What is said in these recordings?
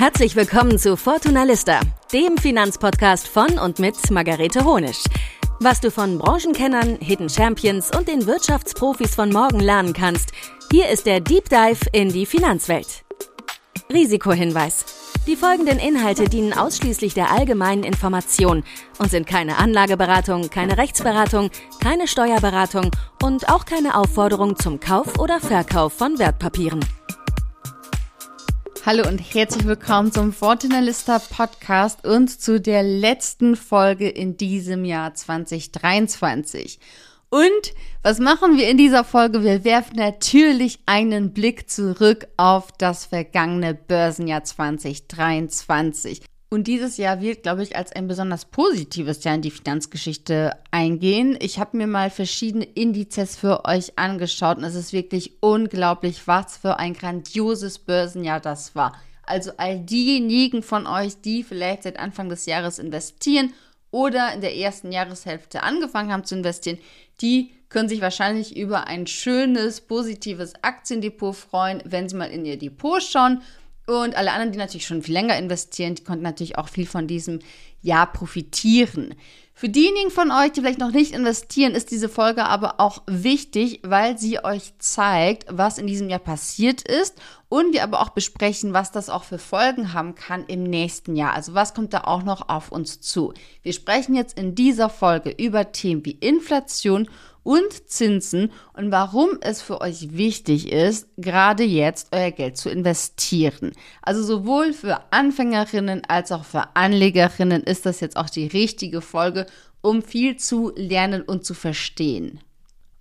Herzlich willkommen zu Fortuna Lista, dem Finanzpodcast von und mit Margarete Honisch. Was du von Branchenkennern, Hidden Champions und den Wirtschaftsprofis von morgen lernen kannst, hier ist der Deep Dive in die Finanzwelt. Risikohinweis. Die folgenden Inhalte dienen ausschließlich der allgemeinen Information und sind keine Anlageberatung, keine Rechtsberatung, keine Steuerberatung und auch keine Aufforderung zum Kauf oder Verkauf von Wertpapieren. Hallo und herzlich willkommen zum Fortunalista Podcast und zu der letzten Folge in diesem Jahr 2023. Und was machen wir in dieser Folge? Wir werfen natürlich einen Blick zurück auf das vergangene Börsenjahr 2023. Und dieses Jahr wird, glaube ich, als ein besonders positives Jahr in die Finanzgeschichte eingehen. Ich habe mir mal verschiedene Indizes für euch angeschaut und es ist wirklich unglaublich, was für ein grandioses Börsenjahr das war. Also all diejenigen von euch, die vielleicht seit Anfang des Jahres investieren oder in der ersten Jahreshälfte angefangen haben zu investieren, die können sich wahrscheinlich über ein schönes, positives Aktiendepot freuen, wenn sie mal in ihr Depot schauen und alle anderen, die natürlich schon viel länger investieren, die konnten natürlich auch viel von diesem Jahr profitieren. Für diejenigen von euch, die vielleicht noch nicht investieren, ist diese Folge aber auch wichtig, weil sie euch zeigt, was in diesem Jahr passiert ist und wir aber auch besprechen, was das auch für Folgen haben kann im nächsten Jahr. Also was kommt da auch noch auf uns zu? Wir sprechen jetzt in dieser Folge über Themen wie Inflation und Zinsen und warum es für euch wichtig ist, gerade jetzt euer Geld zu investieren. Also sowohl für Anfängerinnen als auch für Anlegerinnen ist das jetzt auch die richtige Folge, um viel zu lernen und zu verstehen.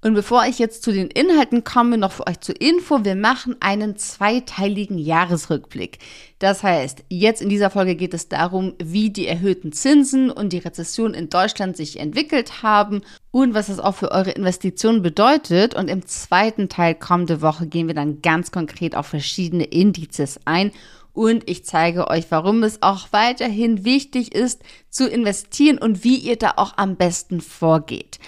Und bevor ich jetzt zu den Inhalten komme, noch für euch zur Info, wir machen einen zweiteiligen Jahresrückblick. Das heißt, jetzt in dieser Folge geht es darum, wie die erhöhten Zinsen und die Rezession in Deutschland sich entwickelt haben und was das auch für eure Investitionen bedeutet. Und im zweiten Teil kommende Woche gehen wir dann ganz konkret auf verschiedene Indizes ein und ich zeige euch, warum es auch weiterhin wichtig ist zu investieren und wie ihr da auch am besten vorgeht.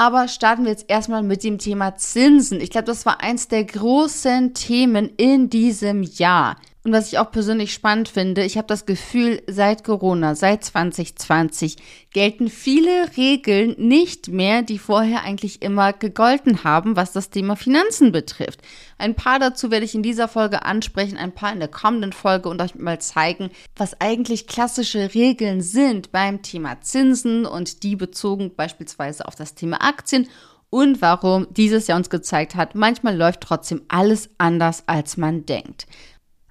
Aber starten wir jetzt erstmal mit dem Thema Zinsen. Ich glaube, das war eins der großen Themen in diesem Jahr. Und was ich auch persönlich spannend finde, ich habe das Gefühl, seit Corona, seit 2020 gelten viele Regeln nicht mehr, die vorher eigentlich immer gegolten haben, was das Thema Finanzen betrifft. Ein paar dazu werde ich in dieser Folge ansprechen, ein paar in der kommenden Folge und euch mal zeigen, was eigentlich klassische Regeln sind beim Thema Zinsen und die bezogen beispielsweise auf das Thema Aktien und warum dieses Jahr uns gezeigt hat, manchmal läuft trotzdem alles anders, als man denkt.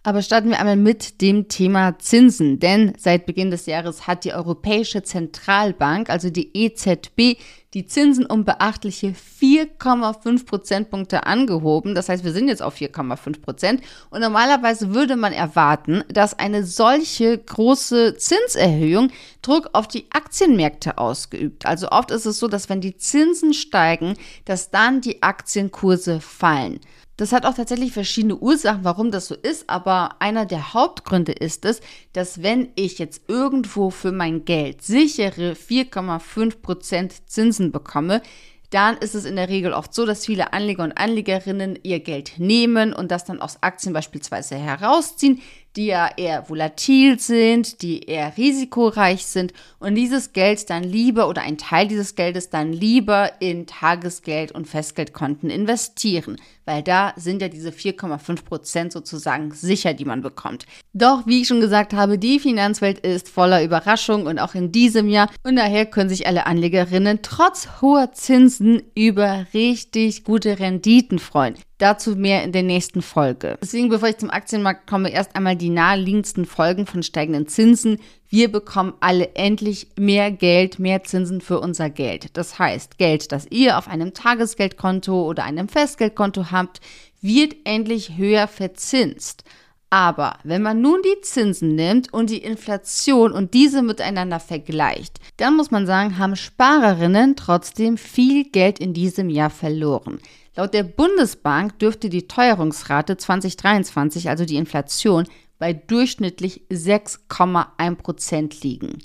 Aber starten wir einmal mit dem Thema Zinsen, denn seit Beginn des Jahres hat die Europäische Zentralbank, also die EZB, die Zinsen um beachtliche 4,5 Prozentpunkte angehoben. Das heißt, wir sind jetzt auf 4,5 Prozent. Und normalerweise würde man erwarten, dass eine solche große Zinserhöhung Druck auf die Aktienmärkte ausgeübt. Also oft ist es so, dass wenn die Zinsen steigen, dass dann die Aktienkurse fallen. Das hat auch tatsächlich verschiedene Ursachen, warum das so ist, aber einer der Hauptgründe ist es, dass wenn ich jetzt irgendwo für mein Geld sichere 4,5% Zinsen bekomme, dann ist es in der Regel oft so, dass viele Anleger und Anlegerinnen ihr Geld nehmen und das dann aus Aktien beispielsweise herausziehen, die ja eher volatil sind, die eher risikoreich sind und dieses Geld dann lieber oder ein Teil dieses Geldes dann lieber in Tagesgeld und Festgeldkonten investieren, weil da sind ja diese 4,5 Prozent sozusagen sicher, die man bekommt. Doch, wie ich schon gesagt habe, die Finanzwelt ist voller Überraschung und auch in diesem Jahr und daher können sich alle Anlegerinnen trotz hoher Zinsen über richtig gute Renditen freuen. Dazu mehr in der nächsten Folge. Deswegen, bevor ich zum Aktienmarkt komme, erst einmal die naheliegendsten Folgen von steigenden Zinsen. Wir bekommen alle endlich mehr Geld, mehr Zinsen für unser Geld. Das heißt, Geld, das ihr auf einem Tagesgeldkonto oder einem Festgeldkonto habt, wird endlich höher verzinst. Aber wenn man nun die Zinsen nimmt und die Inflation und diese miteinander vergleicht, dann muss man sagen, haben Sparerinnen trotzdem viel Geld in diesem Jahr verloren. Laut der Bundesbank dürfte die Teuerungsrate 2023, also die Inflation, bei durchschnittlich 6,1 Prozent liegen.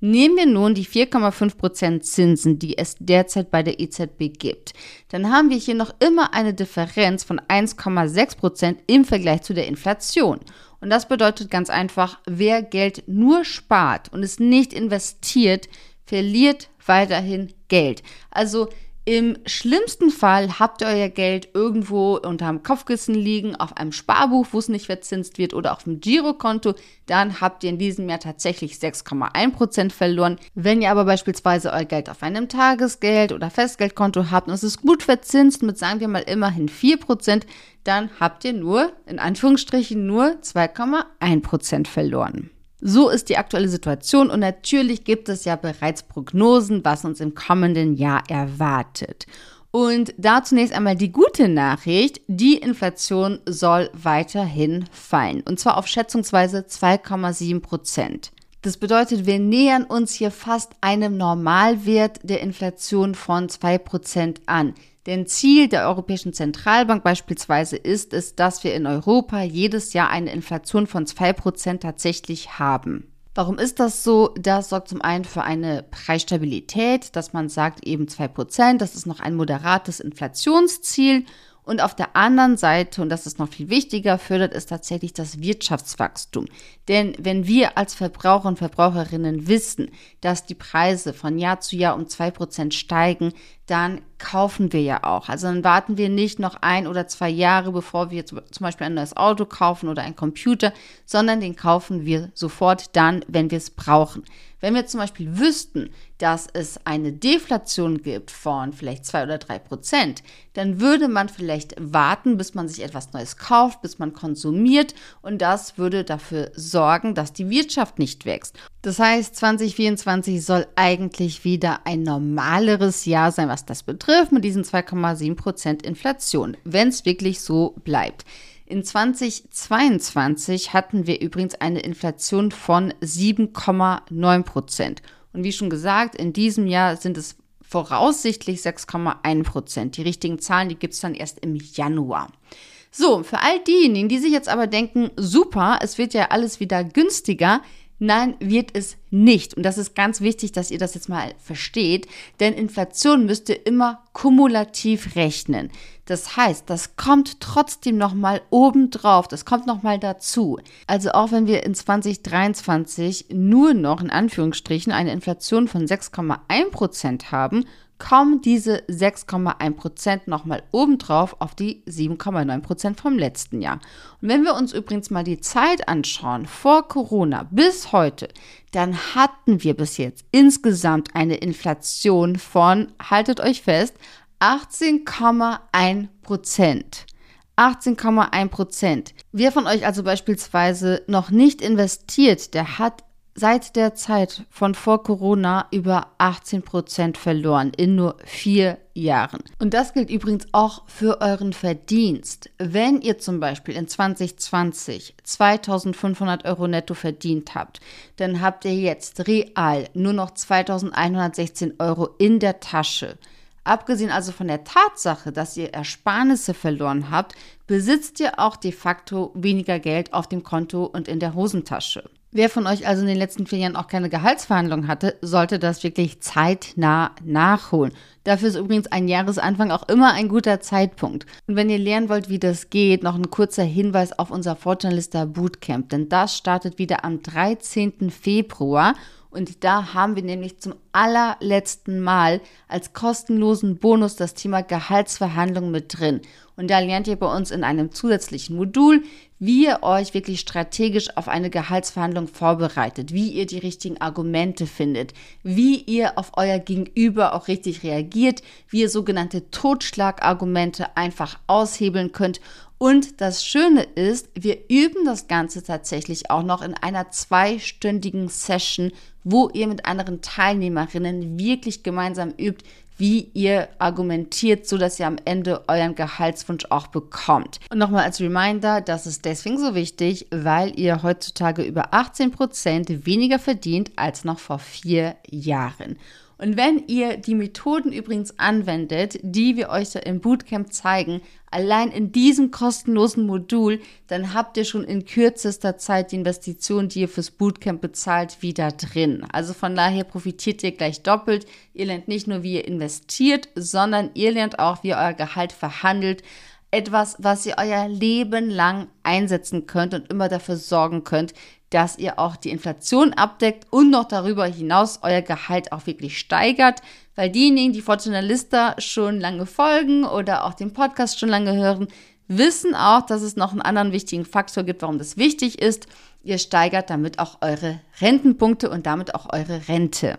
Nehmen wir nun die 4,5 Prozent Zinsen, die es derzeit bei der EZB gibt, dann haben wir hier noch immer eine Differenz von 1,6 Prozent im Vergleich zu der Inflation. Und das bedeutet ganz einfach, wer Geld nur spart und es nicht investiert, verliert weiterhin Geld. Also im schlimmsten Fall habt ihr euer Geld irgendwo unterm Kopfkissen liegen, auf einem Sparbuch, wo es nicht verzinst wird oder auf dem Girokonto. Dann habt ihr in diesem Jahr tatsächlich 6,1% verloren. Wenn ihr aber beispielsweise euer Geld auf einem Tagesgeld oder Festgeldkonto habt und es ist gut verzinst mit, sagen wir mal, immerhin 4%, dann habt ihr nur, in Anführungsstrichen, nur 2,1% verloren. So ist die aktuelle Situation und natürlich gibt es ja bereits Prognosen, was uns im kommenden Jahr erwartet. Und da zunächst einmal die gute Nachricht, die Inflation soll weiterhin fallen und zwar auf schätzungsweise 2,7 Prozent. Das bedeutet, wir nähern uns hier fast einem Normalwert der Inflation von 2 Prozent an. Denn Ziel der Europäischen Zentralbank beispielsweise ist es, dass wir in Europa jedes Jahr eine Inflation von 2% tatsächlich haben. Warum ist das so? Das sorgt zum einen für eine Preisstabilität, dass man sagt eben 2%, das ist noch ein moderates Inflationsziel und auf der anderen Seite, und das ist noch viel wichtiger, fördert es tatsächlich das Wirtschaftswachstum. Denn wenn wir als Verbraucher und Verbraucherinnen wissen, dass die Preise von Jahr zu Jahr um zwei Prozent steigen, dann kaufen wir ja auch. Also dann warten wir nicht noch ein oder zwei Jahre, bevor wir zum Beispiel ein neues Auto kaufen oder ein Computer, sondern den kaufen wir sofort dann, wenn wir es brauchen. Wenn wir zum Beispiel wüssten, dass es eine Deflation gibt von vielleicht zwei oder drei Prozent, dann würde man vielleicht warten, bis man sich etwas Neues kauft, bis man konsumiert und das würde dafür sorgen, dass die Wirtschaft nicht wächst. Das heißt, 2024 soll eigentlich wieder ein normaleres Jahr sein, was das betrifft, mit diesen 2,7 Prozent Inflation, wenn es wirklich so bleibt. In 2022 hatten wir übrigens eine Inflation von 7,9 Prozent. Und wie schon gesagt, in diesem Jahr sind es voraussichtlich 6,1 Prozent. Die richtigen Zahlen, die gibt es dann erst im Januar. So, für all diejenigen, die sich jetzt aber denken, super, es wird ja alles wieder günstiger, Nein, wird es nicht. Und das ist ganz wichtig, dass ihr das jetzt mal versteht, denn Inflation müsst ihr immer kumulativ rechnen. Das heißt, das kommt trotzdem nochmal obendrauf, das kommt nochmal dazu. Also auch wenn wir in 2023 nur noch in Anführungsstrichen eine Inflation von 6,1 Prozent haben, kommen diese 6,1 Prozent nochmal obendrauf auf die 7,9 Prozent vom letzten Jahr. Und wenn wir uns übrigens mal die Zeit anschauen, vor Corona bis heute, dann hatten wir bis jetzt insgesamt eine Inflation von, haltet euch fest, 18,1 Prozent. 18,1 Prozent. Wer von euch also beispielsweise noch nicht investiert, der hat seit der Zeit von vor Corona über 18 Prozent verloren in nur vier Jahren. Und das gilt übrigens auch für euren Verdienst. Wenn ihr zum Beispiel in 2020 2500 Euro netto verdient habt, dann habt ihr jetzt real nur noch 2116 Euro in der Tasche. Abgesehen also von der Tatsache, dass ihr Ersparnisse verloren habt, besitzt ihr auch de facto weniger Geld auf dem Konto und in der Hosentasche. Wer von euch also in den letzten vier Jahren auch keine Gehaltsverhandlung hatte, sollte das wirklich zeitnah nachholen. Dafür ist übrigens ein Jahresanfang auch immer ein guter Zeitpunkt. Und wenn ihr lernen wollt, wie das geht, noch ein kurzer Hinweis auf unser Fortunalista Bootcamp, denn das startet wieder am 13. Februar und da haben wir nämlich zum allerletzten Mal als kostenlosen Bonus das Thema Gehaltsverhandlung mit drin. Und da lernt ihr bei uns in einem zusätzlichen Modul, wie ihr euch wirklich strategisch auf eine Gehaltsverhandlung vorbereitet, wie ihr die richtigen Argumente findet, wie ihr auf euer Gegenüber auch richtig reagiert, wie ihr sogenannte Totschlagargumente einfach aushebeln könnt und das Schöne ist, wir üben das Ganze tatsächlich auch noch in einer zweistündigen Session, wo ihr mit anderen Teilnehmerinnen wirklich gemeinsam übt, wie ihr argumentiert, so dass ihr am Ende euren Gehaltswunsch auch bekommt. Und nochmal als Reminder, das ist deswegen so wichtig, weil ihr heutzutage über 18 Prozent weniger verdient als noch vor vier Jahren. Und wenn ihr die Methoden übrigens anwendet, die wir euch im Bootcamp zeigen, allein in diesem kostenlosen Modul, dann habt ihr schon in kürzester Zeit die Investition, die ihr fürs Bootcamp bezahlt, wieder drin. Also von daher profitiert ihr gleich doppelt. Ihr lernt nicht nur, wie ihr investiert, sondern ihr lernt auch, wie ihr euer Gehalt verhandelt. Etwas, was ihr euer Leben lang einsetzen könnt und immer dafür sorgen könnt, dass ihr auch die Inflation abdeckt und noch darüber hinaus euer Gehalt auch wirklich steigert, weil diejenigen, die Fortuna Lista schon lange folgen oder auch den Podcast schon lange hören, wissen auch, dass es noch einen anderen wichtigen Faktor gibt, warum das wichtig ist. Ihr steigert damit auch eure Rentenpunkte und damit auch eure Rente.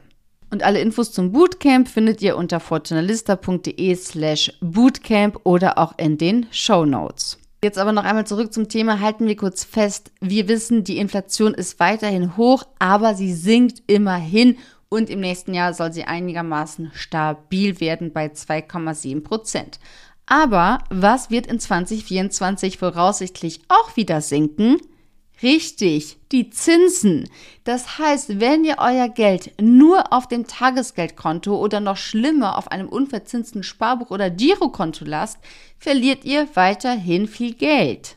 Und alle Infos zum Bootcamp findet ihr unter fortunalista.de slash bootcamp oder auch in den Show Notes. Jetzt aber noch einmal zurück zum Thema, halten wir kurz fest. Wir wissen, die Inflation ist weiterhin hoch, aber sie sinkt immerhin und im nächsten Jahr soll sie einigermaßen stabil werden bei 2,7 Prozent. Aber was wird in 2024 voraussichtlich auch wieder sinken? Richtig, die Zinsen. Das heißt, wenn ihr euer Geld nur auf dem Tagesgeldkonto oder noch schlimmer auf einem unverzinsten Sparbuch oder Girokonto lasst, verliert ihr weiterhin viel Geld.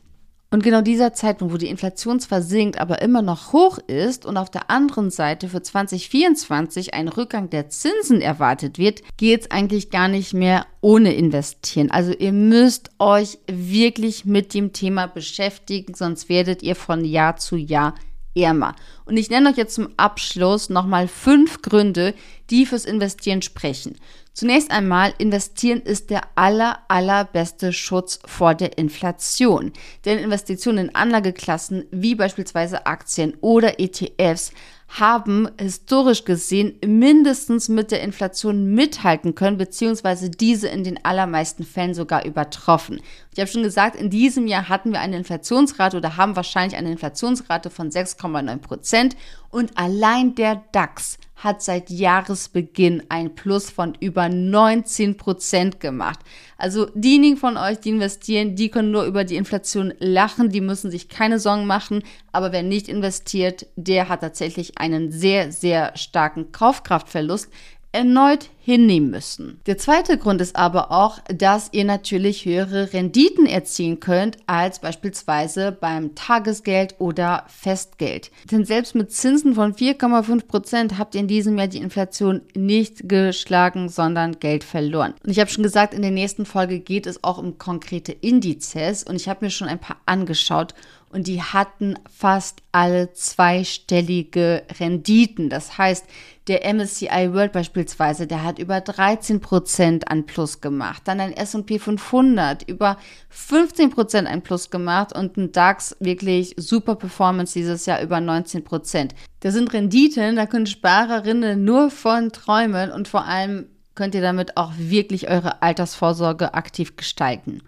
Und genau dieser Zeitpunkt, wo die Inflation zwar sinkt, aber immer noch hoch ist und auf der anderen Seite für 2024 ein Rückgang der Zinsen erwartet wird, geht es eigentlich gar nicht mehr ohne investieren. Also ihr müsst euch wirklich mit dem Thema beschäftigen, sonst werdet ihr von Jahr zu Jahr ärmer. Und ich nenne euch jetzt zum Abschluss nochmal fünf Gründe, die fürs Investieren sprechen. Zunächst einmal, investieren ist der aller, allerbeste Schutz vor der Inflation. Denn Investitionen in Anlageklassen wie beispielsweise Aktien oder ETFs haben historisch gesehen mindestens mit der Inflation mithalten können, beziehungsweise diese in den allermeisten Fällen sogar übertroffen. Ich habe schon gesagt, in diesem Jahr hatten wir eine Inflationsrate oder haben wahrscheinlich eine Inflationsrate von 6,9 Prozent und allein der DAX hat seit Jahresbeginn ein Plus von über 19 Prozent gemacht. Also diejenigen von euch, die investieren, die können nur über die Inflation lachen, die müssen sich keine Sorgen machen. Aber wer nicht investiert, der hat tatsächlich einen sehr, sehr starken Kaufkraftverlust erneut hinnehmen müssen. Der zweite Grund ist aber auch, dass ihr natürlich höhere Renditen erzielen könnt als beispielsweise beim Tagesgeld oder Festgeld. Denn selbst mit Zinsen von 4,5 Prozent habt ihr in diesem Jahr die Inflation nicht geschlagen, sondern Geld verloren. Und ich habe schon gesagt, in der nächsten Folge geht es auch um konkrete Indizes und ich habe mir schon ein paar angeschaut und die hatten fast alle zweistellige Renditen. Das heißt, der MSCI World beispielsweise, der hat über 13 Prozent an Plus gemacht. Dann ein S&P 500 über 15 Prozent ein Plus gemacht und ein DAX wirklich super Performance dieses Jahr über 19 Prozent. Das sind Renditen, da können Sparerinnen nur von träumen und vor allem könnt ihr damit auch wirklich eure Altersvorsorge aktiv gestalten.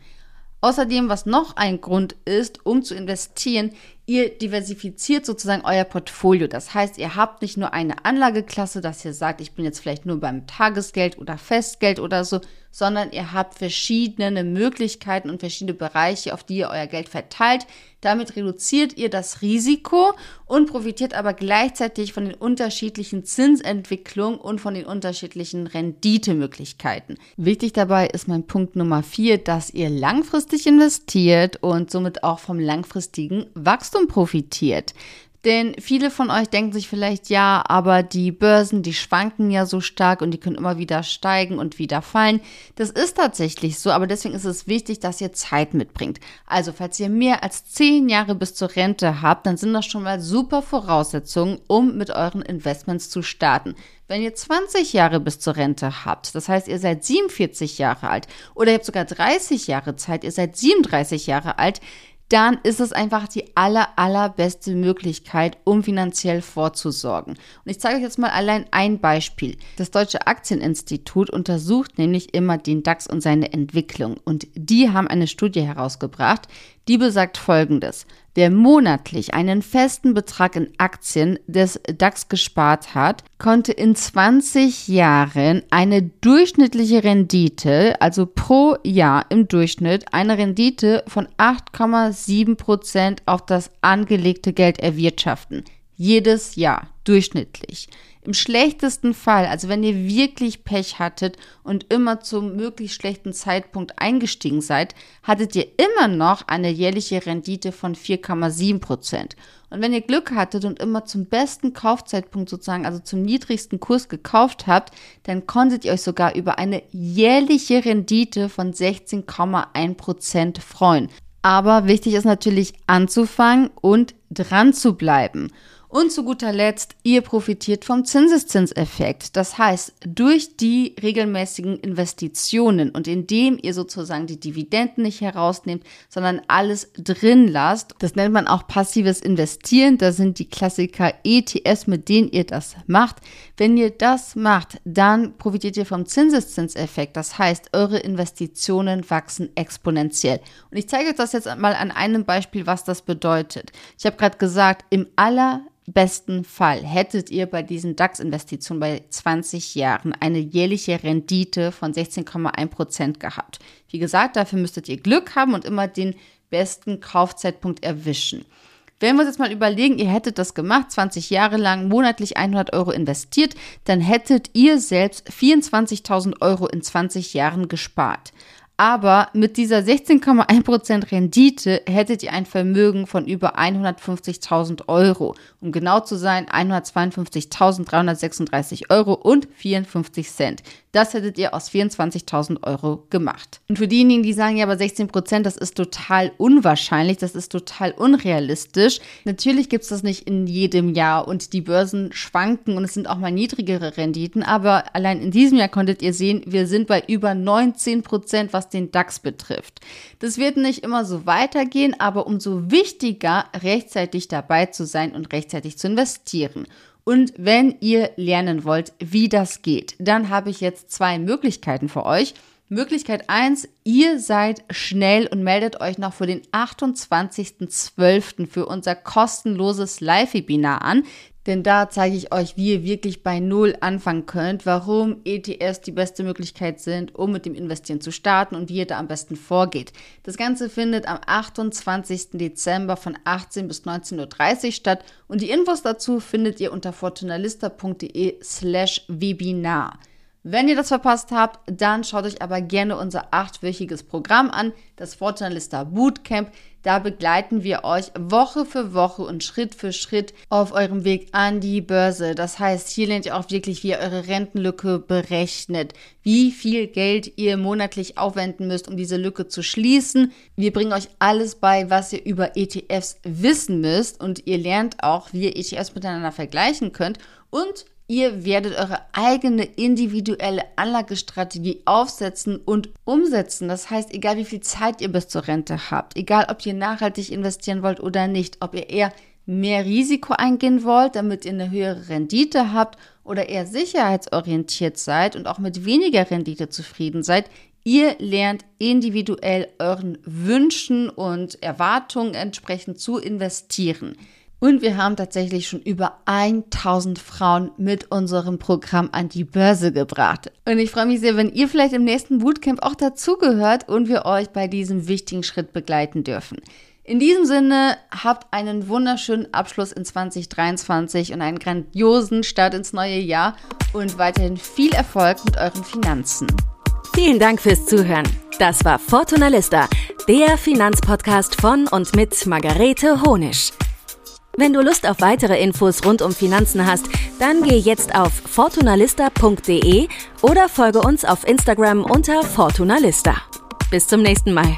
Außerdem, was noch ein Grund ist, um zu investieren, ihr diversifiziert sozusagen euer Portfolio. Das heißt, ihr habt nicht nur eine Anlageklasse, dass ihr sagt, ich bin jetzt vielleicht nur beim Tagesgeld oder Festgeld oder so, sondern ihr habt verschiedene Möglichkeiten und verschiedene Bereiche, auf die ihr euer Geld verteilt. Damit reduziert ihr das Risiko und profitiert aber gleichzeitig von den unterschiedlichen Zinsentwicklungen und von den unterschiedlichen Renditemöglichkeiten. Wichtig dabei ist mein Punkt Nummer vier, dass ihr langfristig investiert und somit auch vom langfristigen Wachstum profitiert. Denn viele von euch denken sich vielleicht, ja, aber die Börsen, die schwanken ja so stark und die können immer wieder steigen und wieder fallen. Das ist tatsächlich so, aber deswegen ist es wichtig, dass ihr Zeit mitbringt. Also, falls ihr mehr als zehn Jahre bis zur Rente habt, dann sind das schon mal super Voraussetzungen, um mit euren Investments zu starten. Wenn ihr 20 Jahre bis zur Rente habt, das heißt, ihr seid 47 Jahre alt oder ihr habt sogar 30 Jahre Zeit, ihr seid 37 Jahre alt, dann ist es einfach die aller, allerbeste Möglichkeit, um finanziell vorzusorgen. Und ich zeige euch jetzt mal allein ein Beispiel. Das Deutsche Aktieninstitut untersucht nämlich immer den DAX und seine Entwicklung. Und die haben eine Studie herausgebracht, die besagt Folgendes. Wer monatlich einen festen Betrag in Aktien des DAX gespart hat, konnte in 20 Jahren eine durchschnittliche Rendite, also pro Jahr im Durchschnitt, eine Rendite von 8,7 Prozent auf das angelegte Geld erwirtschaften. Jedes Jahr. durchschnittlich. Im schlechtesten Fall, also wenn ihr wirklich Pech hattet und immer zum möglichst schlechten Zeitpunkt eingestiegen seid, hattet ihr immer noch eine jährliche Rendite von 4,7 Prozent. Und wenn ihr Glück hattet und immer zum besten Kaufzeitpunkt sozusagen, also zum niedrigsten Kurs gekauft habt, dann konntet ihr euch sogar über eine jährliche Rendite von 16,1 Prozent freuen. Aber wichtig ist natürlich anzufangen und dran zu bleiben. Und zu guter Letzt, ihr profitiert vom Zinseszinseffekt. Das heißt, durch die regelmäßigen Investitionen und indem ihr sozusagen die Dividenden nicht herausnehmt, sondern alles drin lasst, das nennt man auch passives Investieren. Da sind die Klassiker ETS, mit denen ihr das macht. Wenn ihr das macht, dann profitiert ihr vom Zinseszinseffekt. Das heißt, eure Investitionen wachsen exponentiell. Und ich zeige euch das jetzt mal an einem Beispiel, was das bedeutet. Ich habe gerade gesagt, im aller besten Fall hättet ihr bei diesen DAX-Investitionen bei 20 Jahren eine jährliche Rendite von 16,1 Prozent gehabt. Wie gesagt, dafür müsstet ihr Glück haben und immer den besten Kaufzeitpunkt erwischen. Wenn wir uns jetzt mal überlegen, ihr hättet das gemacht, 20 Jahre lang monatlich 100 Euro investiert, dann hättet ihr selbst 24.000 Euro in 20 Jahren gespart. Aber mit dieser 16,1% Rendite hättet ihr ein Vermögen von über 150.000 Euro. Um genau zu sein, 152.336 Euro und 54 Cent. Das hättet ihr aus 24.000 Euro gemacht. Und für diejenigen, die sagen, ja, aber 16 Prozent, das ist total unwahrscheinlich, das ist total unrealistisch. Natürlich gibt es das nicht in jedem Jahr und die Börsen schwanken und es sind auch mal niedrigere Renditen. Aber allein in diesem Jahr konntet ihr sehen, wir sind bei über 19 Prozent, was den DAX betrifft. Das wird nicht immer so weitergehen, aber umso wichtiger, rechtzeitig dabei zu sein und rechtzeitig zu investieren. Und wenn ihr lernen wollt, wie das geht, dann habe ich jetzt zwei Möglichkeiten für euch. Möglichkeit 1, ihr seid schnell und meldet euch noch für den 28.12. für unser kostenloses Live-Webinar an. Denn da zeige ich euch, wie ihr wirklich bei Null anfangen könnt, warum ETFs die beste Möglichkeit sind, um mit dem Investieren zu starten und wie ihr da am besten vorgeht. Das Ganze findet am 28. Dezember von 18 bis 19.30 Uhr statt und die Infos dazu findet ihr unter fortunalista.de slash Webinar. Wenn ihr das verpasst habt, dann schaut euch aber gerne unser achtwöchiges Programm an, das Fortunalista Bootcamp. Da begleiten wir euch Woche für Woche und Schritt für Schritt auf eurem Weg an die Börse. Das heißt, hier lernt ihr auch wirklich, wie ihr eure Rentenlücke berechnet, wie viel Geld ihr monatlich aufwenden müsst, um diese Lücke zu schließen. Wir bringen euch alles bei, was ihr über ETFs wissen müsst und ihr lernt auch, wie ihr ETFs miteinander vergleichen könnt und Ihr werdet eure eigene individuelle Anlagestrategie aufsetzen und umsetzen. Das heißt, egal wie viel Zeit ihr bis zur Rente habt, egal ob ihr nachhaltig investieren wollt oder nicht, ob ihr eher mehr Risiko eingehen wollt, damit ihr eine höhere Rendite habt oder eher sicherheitsorientiert seid und auch mit weniger Rendite zufrieden seid, Ihr lernt individuell euren Wünschen und Erwartungen entsprechend zu investieren. Und wir haben tatsächlich schon über 1000 Frauen mit unserem Programm an die Börse gebracht. Und ich freue mich sehr, wenn ihr vielleicht im nächsten Bootcamp auch dazugehört und wir euch bei diesem wichtigen Schritt begleiten dürfen. In diesem Sinne, habt einen wunderschönen Abschluss in 2023 und einen grandiosen Start ins neue Jahr und weiterhin viel Erfolg mit euren Finanzen. Vielen Dank fürs Zuhören. Das war Fortuna Lista, der Finanzpodcast von und mit Margarete Honisch. Wenn du Lust auf weitere Infos rund um Finanzen hast, dann geh jetzt auf fortunalista.de oder folge uns auf Instagram unter Fortunalista. Bis zum nächsten Mal.